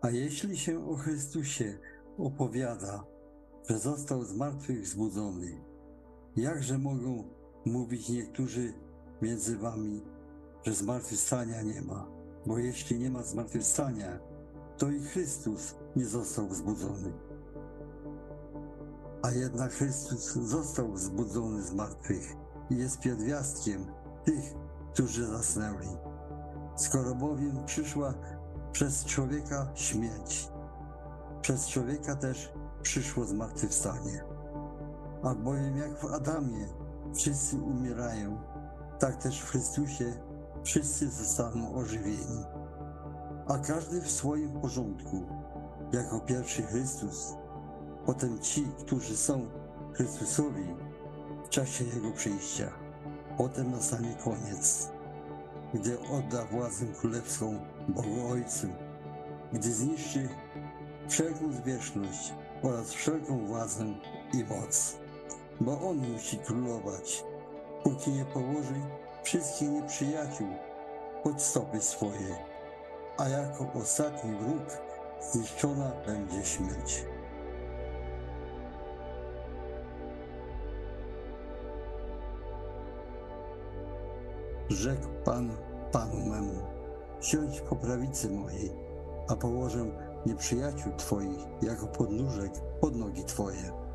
A jeśli się o Chrystusie opowiada, że został z martwych wzbudzony, jakże mogą mówić niektórzy między wami, że zmartwychwstania nie ma? Bo jeśli nie ma zmartwychwstania, to i Chrystus nie został wzbudzony. A jednak Chrystus został wzbudzony z martwych i jest pierwiastkiem tych, którzy zasnęli. Skoro bowiem przyszła przez człowieka śmierć, przez człowieka też przyszło zmartwychwstanie. Albowiem jak w Adamie wszyscy umierają, tak też w Chrystusie wszyscy zostaną ożywieni. A każdy w swoim porządku, jako pierwszy Chrystus, potem ci, którzy są Chrystusowi w czasie Jego przyjścia. Potem nastanie koniec, gdy odda władzę królewską Bogu Ojcu, gdy zniszczy wszelką zwierzchność oraz wszelką władzę i moc, bo On musi królować, póki nie położy wszystkich nieprzyjaciół pod stopy swoje, a jako ostatni wróg zniszczona będzie śmierć. Rzekł Pan Panu memu, siądź po prawicy mojej, a położę nieprzyjaciół Twoich jako podnóżek pod nogi Twoje.